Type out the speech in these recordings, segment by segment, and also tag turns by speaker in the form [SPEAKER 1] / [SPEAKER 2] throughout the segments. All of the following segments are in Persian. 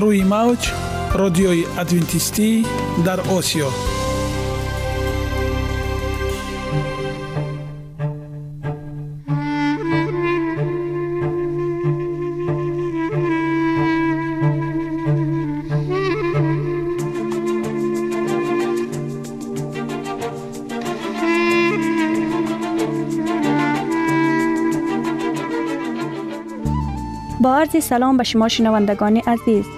[SPEAKER 1] روی موج رادیوی ادوینتیستی در آسیا.
[SPEAKER 2] با عرض سلام به شما شنوندگان عزیز.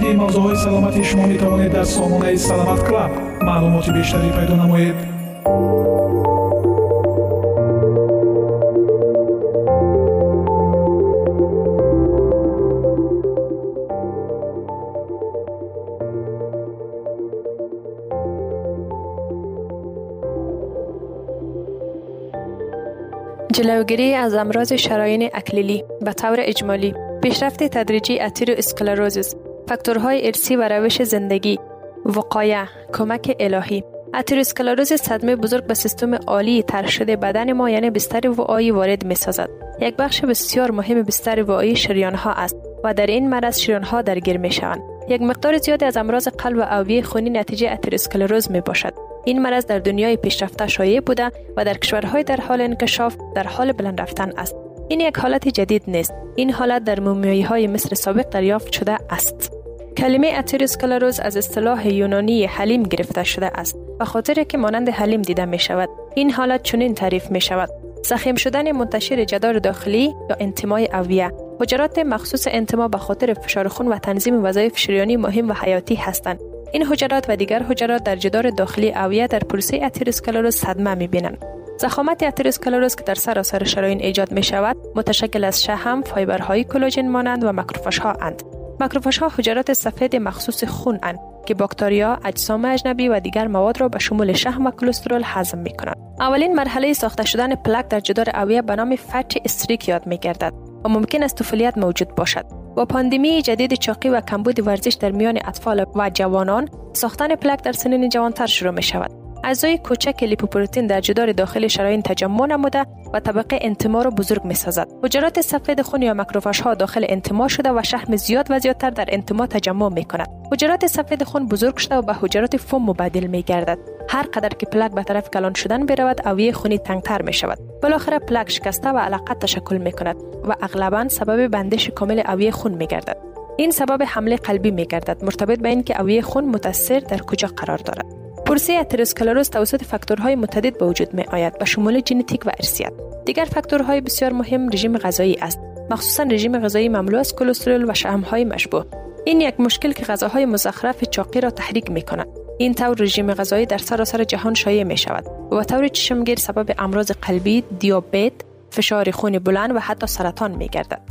[SPEAKER 1] مورد موضوعهای سلامتی شما می توانید در سامونه سلامت کلاب معلومات بیشتری پیدا نمایید
[SPEAKER 3] جلوگیری از امراض شراین اکلیلی به طور اجمالی پیشرفت تدریجی اتیرو اسکلروزیس فاکتورهای ارسی و روش زندگی. وقایه کمک الهی. اتروسکلروز صدمه بزرگ به سیستم عالی طرح شده بدن ما یعنی بستر وعایی وارد می سازد یک بخش بسیار مهم بستر وعایی شریان ها است و در این مرض شریان ها درگیر می شوند یک مقدار زیادی از امراض قلب و اویه خونی نتیجه اتروسکلروز می باشد این مرض در دنیای پیشرفته شایع بوده و در کشورهای در حال انکشاف در حال بلند رفتن است. این یک حالت جدید نیست. این حالت در مومیایی های مصر سابق دریافت شده است. کلمه اتروسکلروز از اصطلاح یونانی حلیم گرفته شده است. و خاطر که مانند حلیم دیده می شود این حالت چنین تعریف می شود زخیم شدن منتشر جدار داخلی یا انتمای اویه. حجرات مخصوص انتما به خاطر فشار خون و تنظیم وظایف شریانی مهم و حیاتی هستند. این حجرات و دیگر حجرات در جدار داخلی اوعیه در پروسه اتروسکلروز صدمه می بینند ضخامت اتروسکلروز که در سراسر شرايین ایجاد می شود متشکل از شحم fiber های کلاژن مانند و ماکروفاژ ها اند. ماکروفاژ ها حجرات سفید مخصوص خون اند که باکتریا، اجسام اجنبی و دیگر مواد را به شمول شحم و کلسترول هضم می کنند. اولین مرحله ساخته شدن پلاک در جدار اوعیه به نام fatty streak یاد می گردد و ممکن است طفولیت موجود باشد. با پاندمی جدید چاقی و کمبود ورزش در میان اطفال و جوانان، ساختن پلاک در سنین جوانتر شروع می شود. اعضای کوچک لیپوپروتئین در جدار داخل شرايین تجمع نموده و طبقه انتما را بزرگ می سازد. حجرات سفید خون یا مکروفاژ ها داخل انتما شده و شحم زیاد و زیادتر در انتما تجمع می کند. حجرات سفید خون بزرگ شده و به حجرات فوم مبدل می گردد. هر قدر که پلاک به طرف کلان شدن برود اویه خونی تنگتر می شود. بالاخره پلاک شکسته و علاقه تشکل می کند و اغلبا سبب بندش کامل اویه خون می گردد. این سبب حمله قلبی می گردد مرتبط به اینکه اویه خون متاثر در کجا قرار دارد. پرسه اتروسکلروز توسط فاکتورهای متعدد به وجود می آید به شمول ژنتیک و ارثیت. دیگر فاکتورهای بسیار مهم رژیم غذایی است مخصوصا رژیم غذایی مملو از کلسترول و شحمهای مشبوه این یک مشکل که غذاهای مزخرف چاقی را تحریک می کند این طور رژیم غذایی در سراسر جهان شایع می شود و به طور چشمگیر سبب امراض قلبی، دیابت، فشار خون بلند و حتی سرطان می گردد.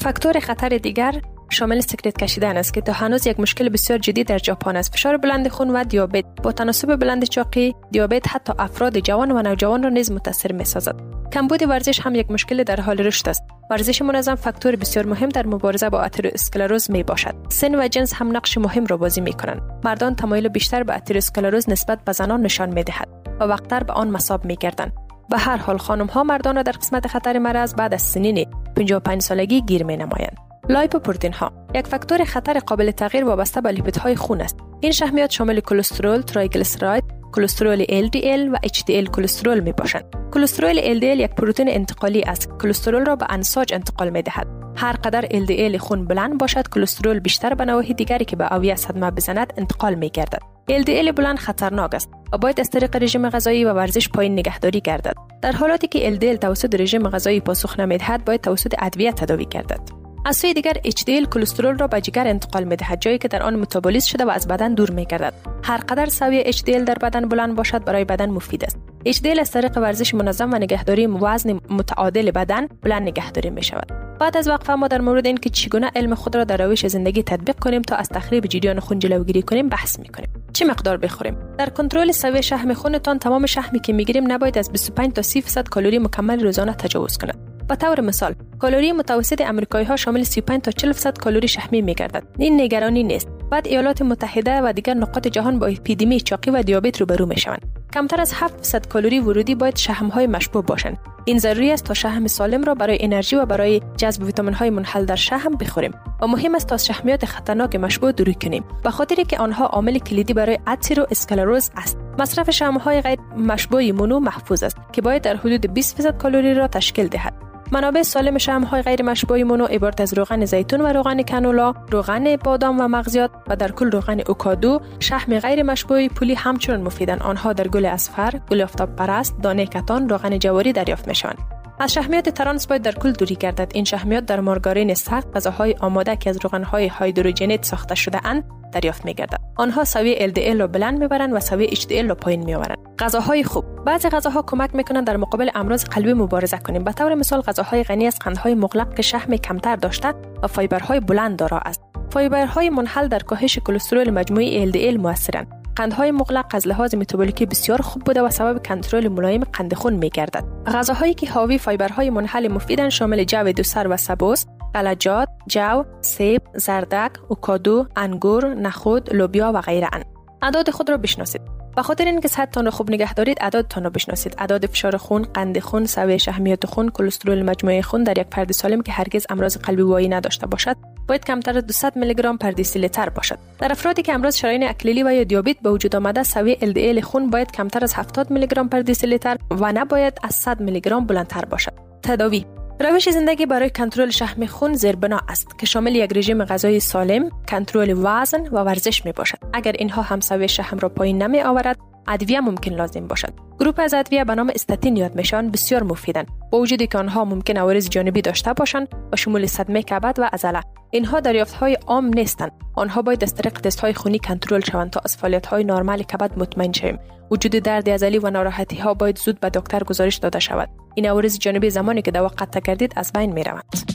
[SPEAKER 3] فاکتور خطر دیگر شامل سکرت کشیدن است که تا هنوز یک مشکل بسیار جدی در ژاپن است. فشار بلند خون و دیابت. با تناسب بلند چاقی دیابت حتی افراد جوان و نوجوان را نیز متاثر می سازد کمبود ورزش هم یک مشکل در حال رشد است. ورزش منظم فاکتور بسیار مهم در مبارزه با اتروسکلروز می باشد سن و جنس هم نقش مهم را بازی می کنند مردان تمایل بیشتر به اتروسکلروز نسبت به زنان نشان می دهد و وقتتر به آن مصاب می گردند به هر حال خانم ها مردان را در قسمت خطر مرض بعد از سنین 55 سالگی گیر می نمایند lipoprotein ها یک فاکتور خطر قابل تغییر وابسته به لیپید های خون است. این شحمیات شامل کلسترول triglyceride کلسترول LDL و HDL کلسترول می باشند. کلسترول LDL یک پروتئین انتقالی است. کلسترول را به انساج انتقال می دهد. هر قدر LDL خون بلند باشد کلسترول بیشتر به نواحی دیگری که به اوعیه صدمه بزند انتقال می گردد. LDL بلند خطرناک است و باید از طریق رژیم غذایی و ورزش پایین نگهداری گردد. در حالاتی که LDL توسط رژیم غذایی پاسخ نمی‌دهد باید توسط ادویه تداوی گردد. از سوی دیگر HDL کلسترول را به جگر انتقال می دهد جایی که در آن متابولیز شده و از بدن دور می گردد هر قدر سویه HDL در بدن بلند باشد برای بدن مفید است. HDL از طریق ورزش منظم و نگهداری وزن متعادل بدن بلند نگهداری می شود بعد از وقفه ما در مورد اینکه چگونه علم خود را در روش زندگی تطبیق کنیم تا از تخریب جریان خون جلوگیری کنیم بحث می کنیم چه مقدار بخوریم؟ در کنترل سویه شحم خونتان تمام شحمی که می‌گیریم نباید از 25 تا 30 درصد کالری مکمل روزانه تجاوز کند به طور مثال کالری متوسط امریکایی ها شامل 35 تا 40 درصد کالری شحمی می گردد این نگرانی نیست. بعد ایالات متحده و دیگر نقاط جهان با اپیدمی چاقی و دیابت روبرو می شوند کمتر از 7 درصد کالری ورودی باید شحم های مشبوع باشند. این ضروری است تا شحم سالم را برای انرژی و برای جذب ویتامین های منحل در شحم بخوریم. و مهم است تا شحمیات خطرناک مشبوع دوری کنیم. به خاطر که آنها عامل کلیدی برای اترواسکلروز است. مصرف شحم های غیر مشبوع مونو محفوظ است که باید در حدود 20 درصد کالری را تشکیل دهد. منابع سالم های غیر مشبوع مونو عبارت از روغن زیتون و روغن کنولا، روغن بادام و مغزیات و در کل روغن اوکادو، شحم غیر مشبوع پولی همچنان مفیدن. آنها در گل اسفر، گل آفتاب پرست، دانه کتان، روغن جواری دریافت می‌شوند. از شحمیات ترانس باید در کل دوری گردد این شحمیات در مارگارین سخت غذاهای آماده که از روغنهای هایدروژنیت ساخته شده اند دریافت می گردد آنها سویه LDL را بلند می‌برند و سویه HDL را پایین میآورند. غذاهای خوب. بعضی غذاها کمک می‌کنند در مقابل امراض قلبی مبارزه کنیم. به طور مثال غذاهای غنی از قندهای مغلق که شحم کمتر داشته و فایبرهای بلند دارا است. فایبرهای منحل در کاهش کلسترول مجموعی LDL موثرند. قندهای مغلق از لحاظ متابولیکی بسیار خوب بوده و سبب کنترل ملایم قند خون می گردد. غذاهایی که حاوی فایبرهای منحل مفیدن شامل جو دوسر و سبوس، قلجات، جو، سیب، زردک، اوکادو، انگور، نخود، لوبیا و غیره اند. اعداد خود را بشناسید. به خاطر اینکه صحتتان را خوب نگه دارید اعدادتان را بشناسید اعداد فشار خون قند خون سوی شحمیات خون کلسترول مجموعه خون در یک فرد سالم که هرگز امراض قلبی وایی نداشته باشد باید کمتر از 200 میلی گرم پر لیتر باشد در افرادی که امراض شرايين اکلیلی و یا دیابت به وجود آمده سوی LDL خون باید کمتر از 70 میلی گرم پر لیتر و نباید از 100 میلی گرم بلندتر باشد تداوی روش زندگی برای کنترل شحم خون زیربنا است که شامل یک رژیم غذایی سالم، کنترل وزن و ورزش می باشد. اگر اینها همسوی شحم را پایین نمی آورد، ادویه ممکن لازم باشد. گروپ از ادویه به نام استاتین یاد میشن بسیار مفیدند با وجودی که آنها ممکن عوارض جانبی داشته باشند و شمول صدمه کبد و عضله اینها دریافت های عام نیستند آنها باید از طریق تست های خونی کنترل شوند تا از فعالیت های نرمال کبد مطمئن شویم. وجود درد عضلی و ناراحتی ها باید زود به دکتر گزارش داده شود. این عوارض جانبی زمانی که دوا قطع کردید از بین می روند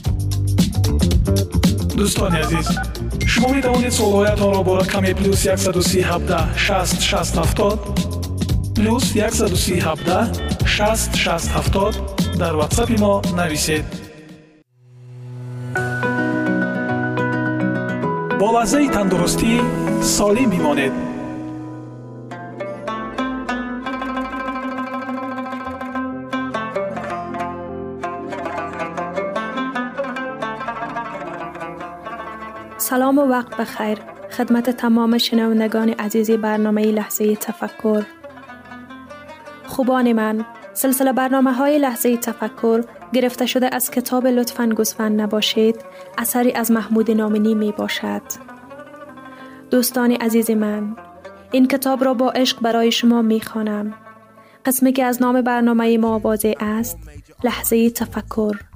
[SPEAKER 1] дӯстони азиз шумо метавонед суолҳоятонро бо рақами плюс 137 6 670 плюс 137 6 670 дар ватсапи мо нависед бо лаззаи тандурустӣ солим бимонед
[SPEAKER 3] سلام و وقت بخیر. خدمت تمام شنوندگان عزیزی برنامه لحظه تفکر. خوبان من سلسله برنامه های لحظه تفکر گرفته شده از کتاب لطفا گسفن نباشید. اثری از محمود نامنی می باشد. دوستان عزیز من این کتاب را با عشق برای شما می خوانم. قسمی که از نام برنامه ما واضح است لحظه تفکر.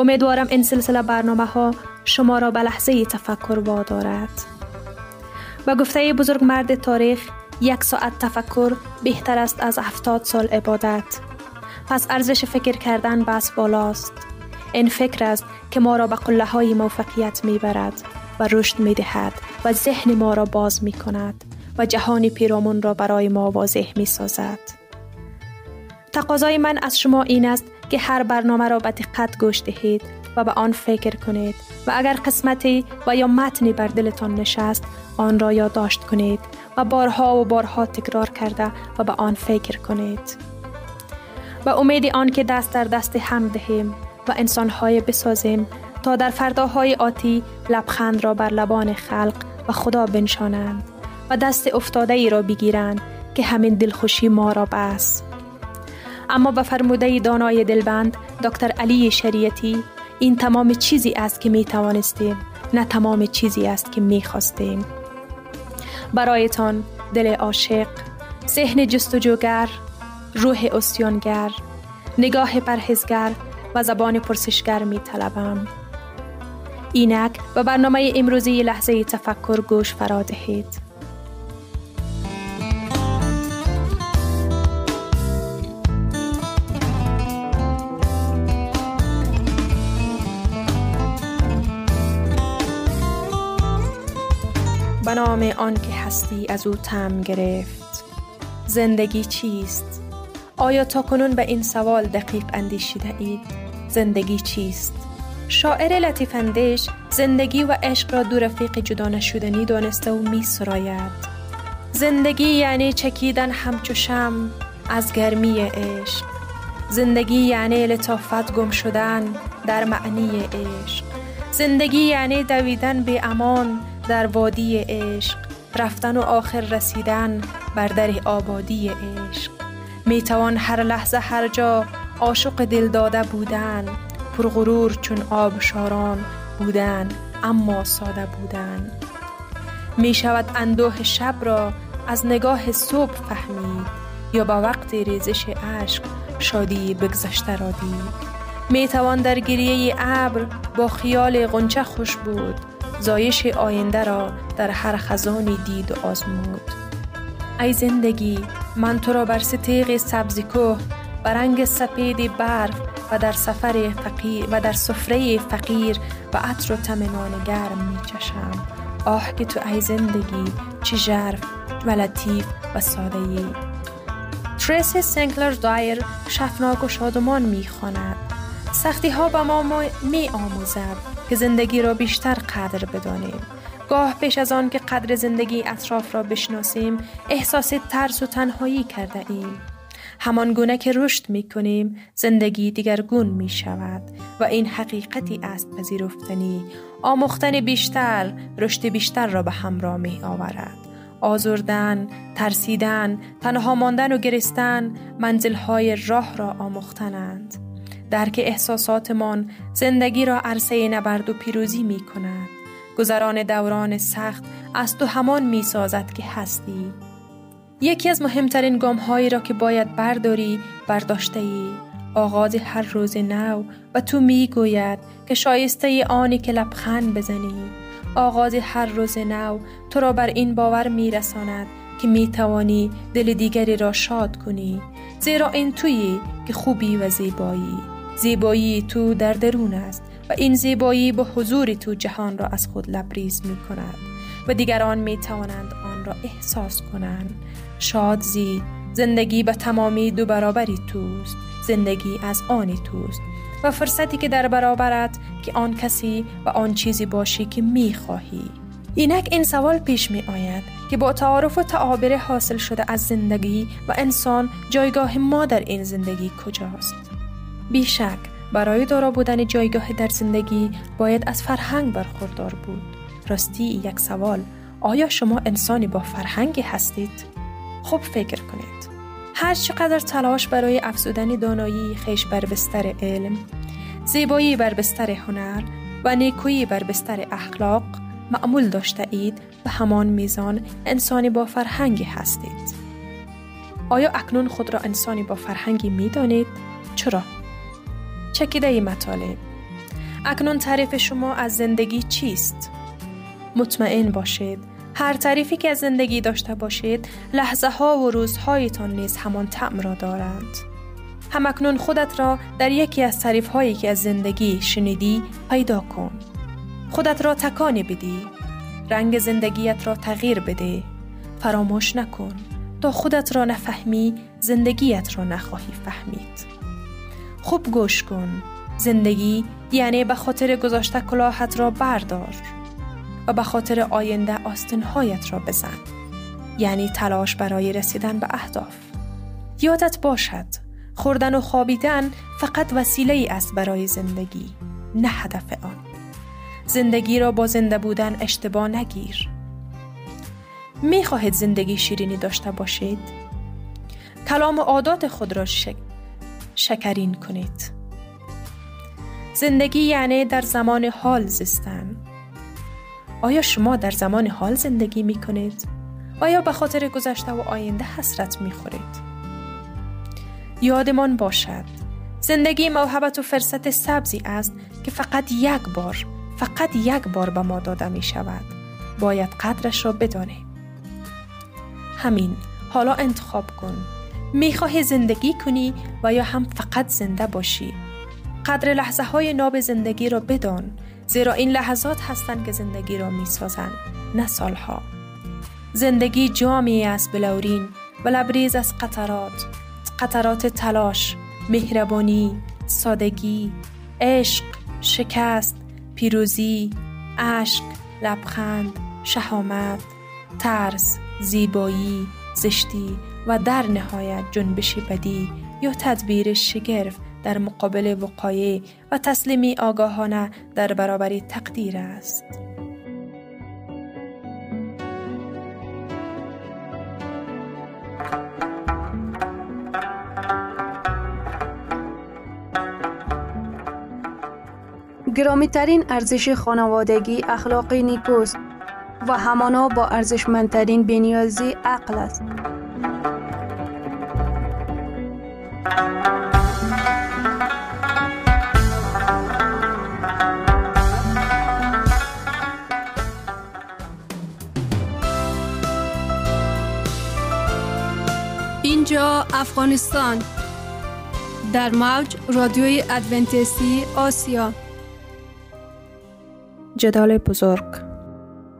[SPEAKER 3] امیدوارم این سلسله برنامه ها شما را به لحظه تفکر وادارد. و گفته بزرگ مرد تاریخ یک ساعت تفکر بهتر است از هفتاد سال عبادت. پس ارزش فکر کردن بس بالاست. این فکر است که ما را به قله های موفقیت می برد و رشد می دهد و ذهن ما را باز می کند و جهان پیرامون را برای ما واضح می سازد. تقاضای من از شما این است که هر برنامه را به دقت گوش دهید و به آن فکر کنید و اگر قسمتی و یا متنی بر دلتان نشست آن را یادداشت کنید و بارها و بارها تکرار کرده و به آن فکر کنید. و امید آن که دست در دست هم دهیم و انسانهای بسازیم تا در فرداهای آتی لبخند را بر لبان خلق و خدا بنشانند و دست افتاده ای را بگیرند که همین دلخوشی ما را بس. اما به فرموده دانای دلبند دکتر علی شریعتی این تمام چیزی است که می توانستیم نه تمام چیزی است که می خواستیم برایتان دل عاشق ذهن جستجوگر روح اسیانگر نگاه پرهزگر و زبان پرسشگر می طلبم. اینک به برنامه امروزی لحظه تفکر گوش فرا دهید. نام آن که هستی از او تم گرفت زندگی چیست؟ آیا تا کنون به این سوال دقیق اندیشیده اید؟ زندگی چیست؟ شاعر لطیف اندیش زندگی و عشق را دو رفیق جدا نشدنی دانسته و می سراید. زندگی یعنی چکیدن همچو شم از گرمی عشق زندگی یعنی لطافت گم شدن در معنی عشق زندگی یعنی دویدن به امان در وادی عشق رفتن و آخر رسیدن بر در آبادی عشق. می توان هر لحظه هر جا عاشق دل داده بودن پرغرور چون آب شاران بودن اما ساده بودن. می شود اندوه شب را از نگاه صبح فهمید یا با وقت ریزش عشق شادی بگذشته را دید. می توان در گریه ابر با خیال غنچه خوش بود زایش آینده را در هر خزانی دید و آزمود. ای زندگی من تو را بر ستیغ سبزی کوه و رنگ سپید برف و در سفر فقیر و در سفره فقیر و عطر و تمنان گرم می چشم. آه که تو ای زندگی چه ژرف و لطیف و ساده ای. تریسی سنکلر دایر شفناک و شادمان می خواند. سختی ها به ما می آموزد که زندگی را بیشتر قدر بدانیم. گاه پیش از آن که قدر زندگی اطراف را بشناسیم احساس ترس و تنهایی کرده ایم. همان گونه که رشد می کنیم زندگی دیگرگون می شود و این حقیقتی است پذیرفتنی. آموختن بیشتر رشد بیشتر را به همراه می آورد. آزردن، ترسیدن، تنها ماندن و گرستن منزلهای راه را آموختنند. درک احساساتمان زندگی را عرصه نبرد و پیروزی می کند. گذران دوران سخت از تو همان می سازد که هستی. یکی از مهمترین گام هایی را که باید برداری برداشته ای. آغاز هر روز نو و تو می گوید که شایسته آنی که لبخند بزنی. آغاز هر روز نو تو را بر این باور می رساند که می توانی دل دیگری را شاد کنی. زیرا این تویی که خوبی و زیبایی. زیبایی تو در درون است و این زیبایی با حضور تو جهان را از خود لبریز می کند و دیگران می توانند آن را احساس کنند شاد زی زندگی به تمامی دو برابری توست زندگی از آنی توست و فرصتی که در برابرت که آن کسی و آن چیزی باشی که می خواهی اینک این سوال پیش می آید که با تعارف و تعابر حاصل شده از زندگی و انسان جایگاه ما در این زندگی کجاست؟ بیشک برای دارا بودن جایگاه در زندگی باید از فرهنگ برخوردار بود راستی یک سوال آیا شما انسانی با فرهنگی هستید؟ خوب فکر کنید. هر چقدر تلاش برای افزودن دانایی خیش بر بستر علم، زیبایی بر بستر هنر و نیکویی بر بستر اخلاق معمول داشته اید به همان میزان انسانی با فرهنگی هستید. آیا اکنون خود را انسانی با فرهنگی می دانید؟ چرا؟ چکیده ای مطالب اکنون تعریف شما از زندگی چیست؟ مطمئن باشید هر تعریفی که از زندگی داشته باشید لحظه ها و روزهایتان نیز همان تعم را دارند. همکنون خودت را در یکی از تعریف هایی که از زندگی شنیدی پیدا کن. خودت را تکانی بدی. رنگ زندگیت را تغییر بده. فراموش نکن. تا خودت را نفهمی زندگیت را نخواهی فهمید. خوب گوش کن. زندگی یعنی به خاطر گذاشته کلاهت را بردار و به خاطر آینده آستنهایت را بزن. یعنی تلاش برای رسیدن به اهداف. یادت باشد خوردن و خوابیدن فقط وسیله ای است برای زندگی نه هدف آن. زندگی را با زنده بودن اشتباه نگیر. می خواهید زندگی شیرینی داشته باشید؟ کلام عادات خود را شک... شکرین کنید. زندگی یعنی در زمان حال زیستن. آیا شما در زمان حال زندگی می کنید؟ آیا به خاطر گذشته و آینده حسرت می خورید؟ یادمان باشد زندگی موهبت و فرصت سبزی است که فقط یک بار فقط یک بار به ما داده می شود. باید قدرش را بدانیم. همین حالا انتخاب کن. می خواهی زندگی کنی و یا هم فقط زنده باشی. قدر لحظه های ناب زندگی را بدان زیرا این لحظات هستند که زندگی را می سازند نه سالها. زندگی جامی است بلورین و لبریز از قطرات قطرات تلاش مهربانی سادگی عشق شکست پیروزی اشک لبخند شهامت ترس زیبایی زشتی و در نهایت جنبش بدی یا تدبیر شگرف در مقابل وقایع و تسلیمی آگاهانه در برابر تقدیر است.
[SPEAKER 2] گرامی ترین ارزش خانوادگی اخلاقی نیکوست و همانا با ارزشمندترین بنیازی عقل است. افغانستان. در موج رادیوی ادونتیستی آسیا.
[SPEAKER 3] جدال بزرگ.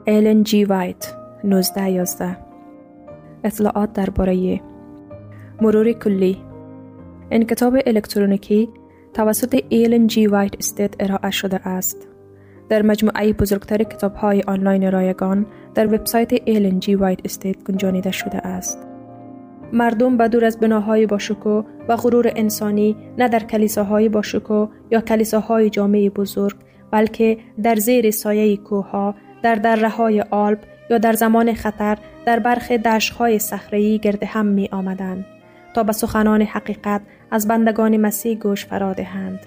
[SPEAKER 3] ایلن جی وایت 1911 اطلاعات درباره مرور کلی. این کتاب الکترونیکی توسط ایلن جی وایت استیت ارائه شده است. در مجموعه بزرگتر کتاب های آنلاین رایگان در وبسایت ایلن جی وایت استیت گنجانیده شده است. مردم به دور از بناهای باشکوه و غرور انسانی نه در کلیساهای باشکوه یا کلیساهای جامع بزرگ بلکه در زیر سایه کوها در دره های آلپ یا در زمان خطر در برخ دشخهای صخره‌ای گرد هم می آمدند تا به سخنان حقیقت از بندگان مسیح گوش فرا دهند.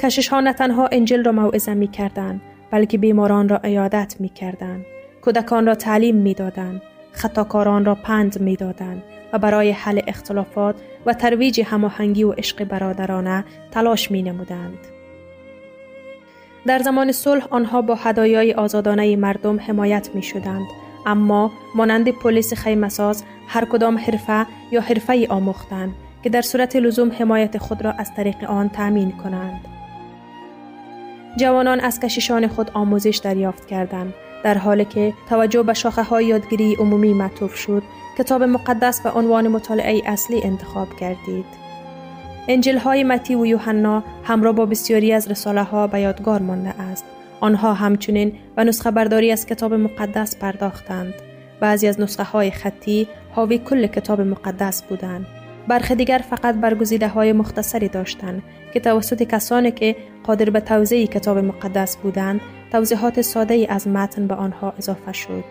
[SPEAKER 3] کشش ها نه تنها انجل را موعظه می کردند بلکه بیماران را عیادت می کردند. کودکان را تعلیم می دادند. خطاکاران را پند می دادند و برای حل اختلافات و ترویج هماهنگی و عشق برادرانه تلاش می نمودند. در زمان صلح آنها با هدایای آزادانه مردم حمایت می شدند. اما مانند پلیس خیمساز هر کدام حرفه یا حرفه ای آموختند که در صورت لزوم حمایت خود را از طریق آن تأمین کنند. جوانان از کشیشان خود آموزش دریافت کردند در حالی که توجه به شاخه های یادگیری عمومی معطوف شد کتاب مقدس به عنوان مطالعه اصلی انتخاب کردید. انجیل های متی و یوحنا همراه با بسیاری از رساله ها به یادگار مانده است. آنها همچنین به نسخه برداری از کتاب مقدس پرداختند. بعضی از نسخه های خطی حاوی کل کتاب مقدس بودند. برخی دیگر فقط برگزیده های مختصری داشتند که توسط کسانی که قادر به توضیح کتاب مقدس بودند توضیحات ساده ای از متن به آنها اضافه شد.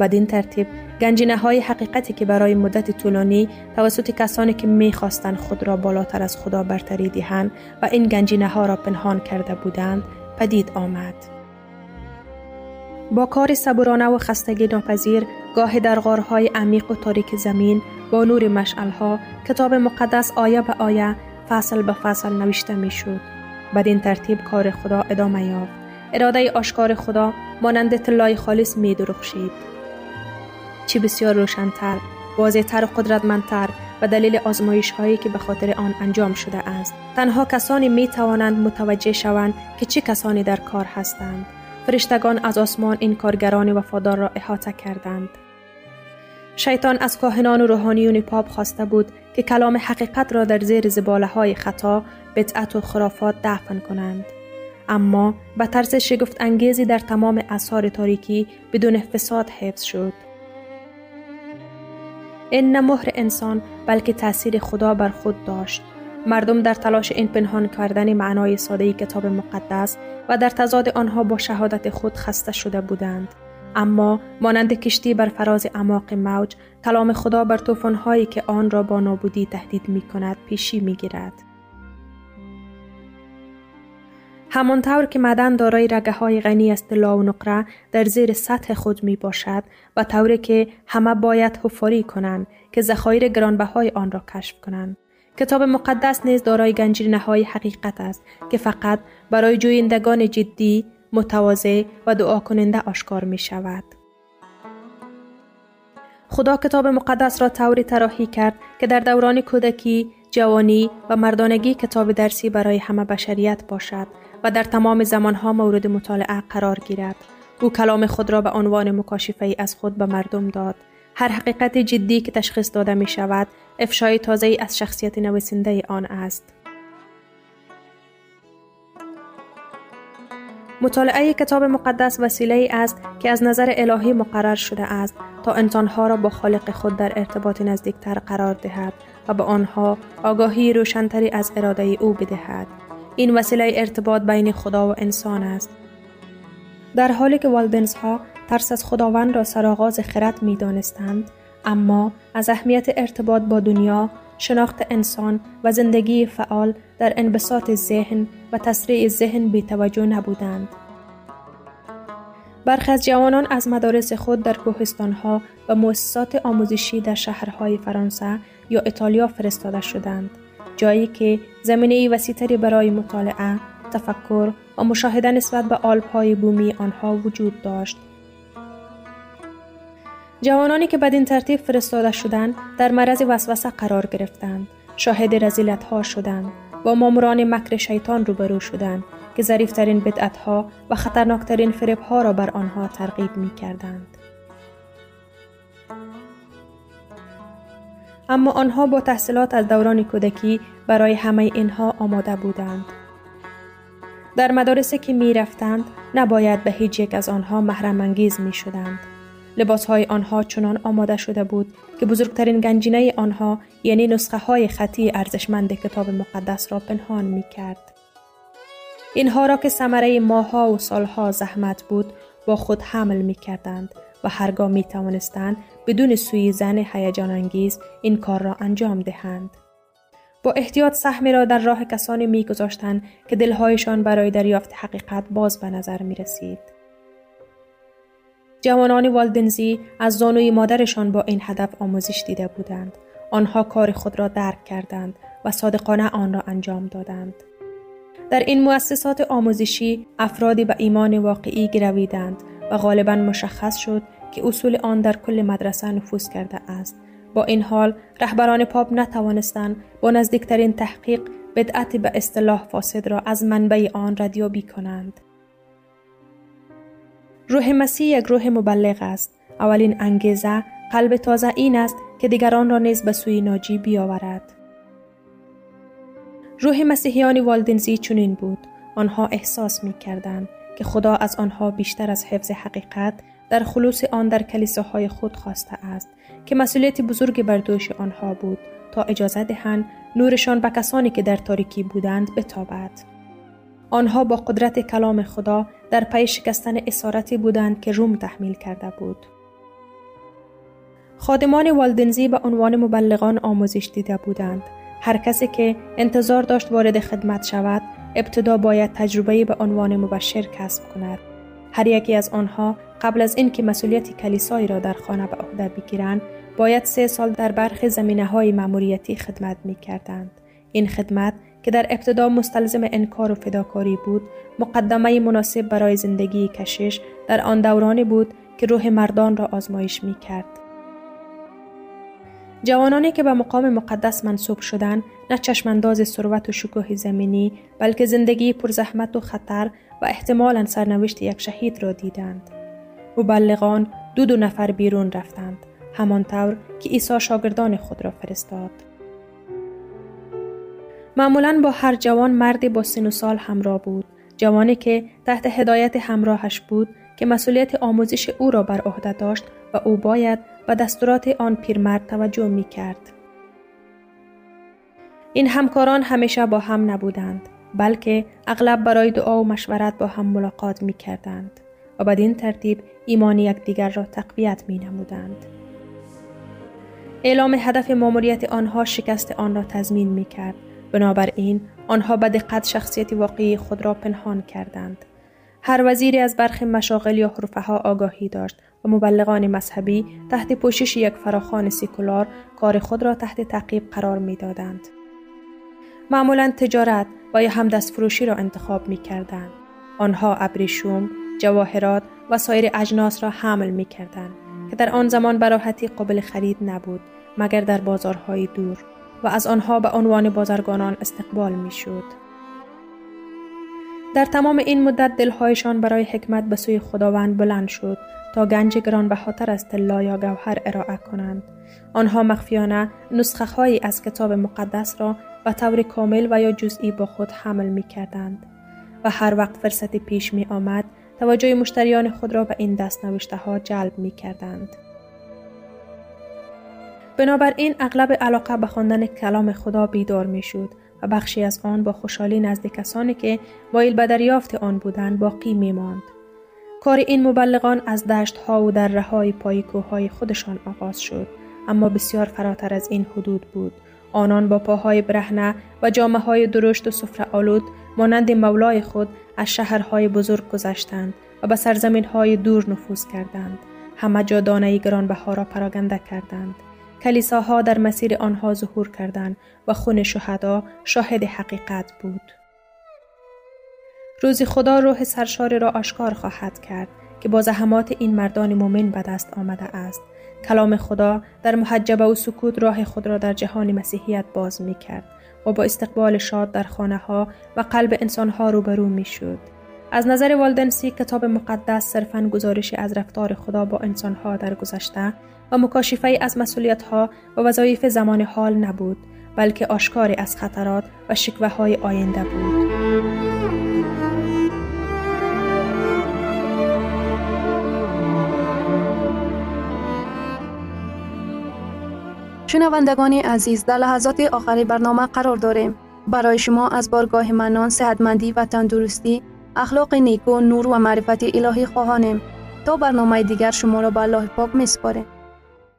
[SPEAKER 3] بدین ترتیب گنجینه های حقیقتی که برای مدت طولانی توسط کسانی که می‌خواستند خود را بالاتر از خدا برتری دهند و این گنجینه ها را پنهان کرده بودند پدید آمد. با کار صبورانه و خستگی ناپذیر گاه در غارهای عمیق و تاریک زمین با نور مشعلها کتاب مقدس آیه به آیه فصل به فصل نوشته می شد. بدین ترتیب کار خدا ادامه یافت. اراده آشکار خدا مانند طلای خالص می درخشید. چی بسیار روشنتر، واضحتر و قدرتمندتر و دلیل آزمایش هایی که به خاطر آن انجام شده است. تنها کسانی می توانند متوجه شوند که چه کسانی در کار هستند. فرشتگان از آسمان این کارگران وفادار را احاطه کردند. شیطان از کاهنان و روحانیون پاپ خواسته بود که کلام حقیقت را در زیر زباله های خطا، بدعت و خرافات دفن کنند. اما به طرز شگفت انگیزی در تمام اثار تاریکی بدون فساد حفظ شد. این نه مهر انسان بلکه تاثیر خدا بر خود داشت. مردم در تلاش این پنهان کردن معنای ساده کتاب مقدس و در تضاد آنها با شهادت خود خسته شده بودند. اما مانند کشتی بر فراز اعماق موج کلام خدا بر طوفان‌هایی که آن را با نابودی تهدید می کند پیشی می گیرد. همانطور که مدن دارای رگه های غنی از طلا و نقره در زیر سطح خود می باشد و طوری که همه باید حفاری کنند که ذخایر گرانبهای آن را کشف کنند. کتاب مقدس نیز دارای گنجینه های حقیقت است که فقط برای جویندگان جدی، متواضع و دعا کننده آشکار می شود. خدا کتاب مقدس را طوری تراحی کرد که در دوران کودکی، جوانی و مردانگی کتاب درسی برای همه بشریت باشد و در تمام زمانها مورد مطالعه قرار گیرد. او کلام خود را به عنوان مکاشفه ای از خود به مردم داد. هر حقیقت جدی که تشخیص داده می شود، افشای تازه از شخصیت نویسنده آن است. مطالعه کتاب مقدس وسیله ای است که از نظر الهی مقرر شده است تا انسانها را با خالق خود در ارتباط نزدیکتر قرار دهد و به آنها آگاهی روشنتری از اراده او بدهد. این وسیله ارتباط بین خدا و انسان است. در حالی که والدنز ها ترس از خداوند را سرآغاز خرد می دانستند، اما از اهمیت ارتباط با دنیا، شناخت انسان و زندگی فعال در انبساط ذهن و تسریع ذهن بی توجه نبودند. برخی از جوانان از مدارس خود در کوهستانها و مؤسسات آموزشی در شهرهای فرانسه یا ایتالیا فرستاده شدند. جایی که زمینه وسیعتری برای مطالعه، تفکر و مشاهده نسبت به آلپهای بومی آنها وجود داشت. جوانانی که بدین ترتیب فرستاده شدند در معرض وسوسه قرار گرفتند. شاهد رزیلت ها شدند. با ماموران مکر شیطان روبرو شدند که ظریفترین بدعت ها و خطرناکترین فریب ها را بر آنها ترغیب می کردند. اما آنها با تحصیلات از دوران کودکی برای همه اینها آماده بودند. در مدارسی که می رفتند نباید به هیچ یک از آنها محرم انگیز می شدند. لباس های آنها چنان آماده شده بود که بزرگترین گنجینه آنها یعنی نسخه های خطی ارزشمند کتاب مقدس را پنهان می کرد. اینها را که ثمره ماها و سالها زحمت بود با خود حمل می کردند و هرگاه می توانستند بدون سوی زن هیجان انگیز این کار را انجام دهند. با احتیاط سهمی را در راه کسانی می گذاشتند که دلهایشان برای دریافت حقیقت باز به نظر می رسید. جوانان والدنزی از زانوی مادرشان با این هدف آموزش دیده بودند. آنها کار خود را درک کردند و صادقانه آن را انجام دادند. در این مؤسسات آموزشی افرادی به ایمان واقعی گرویدند و غالبا مشخص شد که اصول آن در کل مدرسه نفوذ کرده است. با این حال رهبران پاپ نتوانستند با نزدیکترین تحقیق بدعت به اصطلاح فاسد را از منبع آن ردیابی کنند. روح مسیح یک روح مبلغ است. اولین انگیزه قلب تازه این است که دیگران را نیز به سوی ناجی بیاورد. روح مسیحیان والدنزی چنین بود. آنها احساس می کردند که خدا از آنها بیشتر از حفظ حقیقت در خلوص آن در کلیساهای خود خواسته است که مسئولیت بزرگ بر دوش آنها بود تا اجازه دهند نورشان به کسانی که در تاریکی بودند بتابد. آنها با قدرت کلام خدا در پی شکستن اسارتی بودند که روم تحمیل کرده بود. خادمان والدنزی به عنوان مبلغان آموزش دیده بودند. هر کسی که انتظار داشت وارد خدمت شود، ابتدا باید تجربه به عنوان مبشر کسب کند. هر یکی از آنها قبل از اینکه مسئولیت کلیسایی را در خانه به عهده بگیرند، باید سه سال در برخی زمینه های مأموریتی خدمت می کردند. این خدمت که در ابتدا مستلزم انکار و فداکاری بود مقدمه مناسب برای زندگی کشش در آن دورانی بود که روح مردان را آزمایش می کرد. جوانانی که به مقام مقدس منصوب شدند نه چشمانداز ثروت و شکوه زمینی بلکه زندگی پرزحمت و خطر و احتمالا سرنوشت یک شهید را دیدند. مبلغان دو دو نفر بیرون رفتند همانطور که عیسی شاگردان خود را فرستاد. معمولا با هر جوان مردی با سن و سال همراه بود. جوانی که تحت هدایت همراهش بود که مسئولیت آموزش او را بر عهده داشت و او باید به دستورات آن پیرمرد توجه می کرد. این همکاران همیشه با هم نبودند بلکه اغلب برای دعا و مشورت با هم ملاقات می کردند و بدین ترتیب ایمان یکدیگر را تقویت می نمودند. اعلام هدف ماموریت آنها شکست آن را تضمین می کرد بنابراین آنها به دقت شخصیت واقعی خود را پنهان کردند. هر وزیری از برخی مشاغل یا حرفه آگاهی داشت و مبلغان مذهبی تحت پوشش یک فراخان سیکولار کار خود را تحت تعقیب قرار می دادند. معمولا تجارت و یا هم فروشی را انتخاب می کردند. آنها ابریشم، جواهرات و سایر اجناس را حمل می کردند که در آن زمان براحتی قابل خرید نبود مگر در بازارهای دور. و از آنها به عنوان بازرگانان استقبال می شود. در تمام این مدت دلهایشان برای حکمت به سوی خداوند بلند شد تا گنج بهاتر از طلا یا گوهر ارائه کنند. آنها مخفیانه نسخه هایی از کتاب مقدس را به طور کامل و یا جزئی با خود حمل می کردند و هر وقت فرصت پیش می آمد توجه مشتریان خود را به این دست نوشته ها جلب می کردند. بنابراین اغلب علاقه به خواندن کلام خدا بیدار می شد و بخشی از آن با خوشحالی نزد کسانی که مایل به دریافت آن بودند باقی می ماند. کار این مبلغان از دشت ها و در های پای های خودشان آغاز شد اما بسیار فراتر از این حدود بود. آنان با پاهای برهنه و جامعه های درشت و سفره آلود مانند مولای خود از شهرهای بزرگ گذشتند و به سرزمین های دور نفوذ کردند. همه جا دانه گرانبها را پراگنده کردند. کلیساها در مسیر آنها ظهور کردند و خون شهدا شاهد حقیقت بود. روزی خدا روح سرشار را آشکار خواهد کرد که با زحمات این مردان مؤمن به دست آمده است. کلام خدا در محجبه و سکوت راه خود را در جهان مسیحیت باز می کرد و با استقبال شاد در خانه ها و قلب انسان ها روبرو می شد. از نظر والدنسی کتاب مقدس صرفا گزارشی از رفتار خدا با انسان ها در گذشته و مکاشفه از مسئولیت ها و وظایف زمان حال نبود بلکه آشکاری از خطرات و شکوه های آینده بود.
[SPEAKER 2] شنوندگان عزیز در لحظات آخری برنامه قرار داریم. برای شما از بارگاه منان، صحتمندی و تندرستی، اخلاق نیکو، نور و معرفت الهی خواهانیم. تا برنامه دیگر شما را به الله پاک می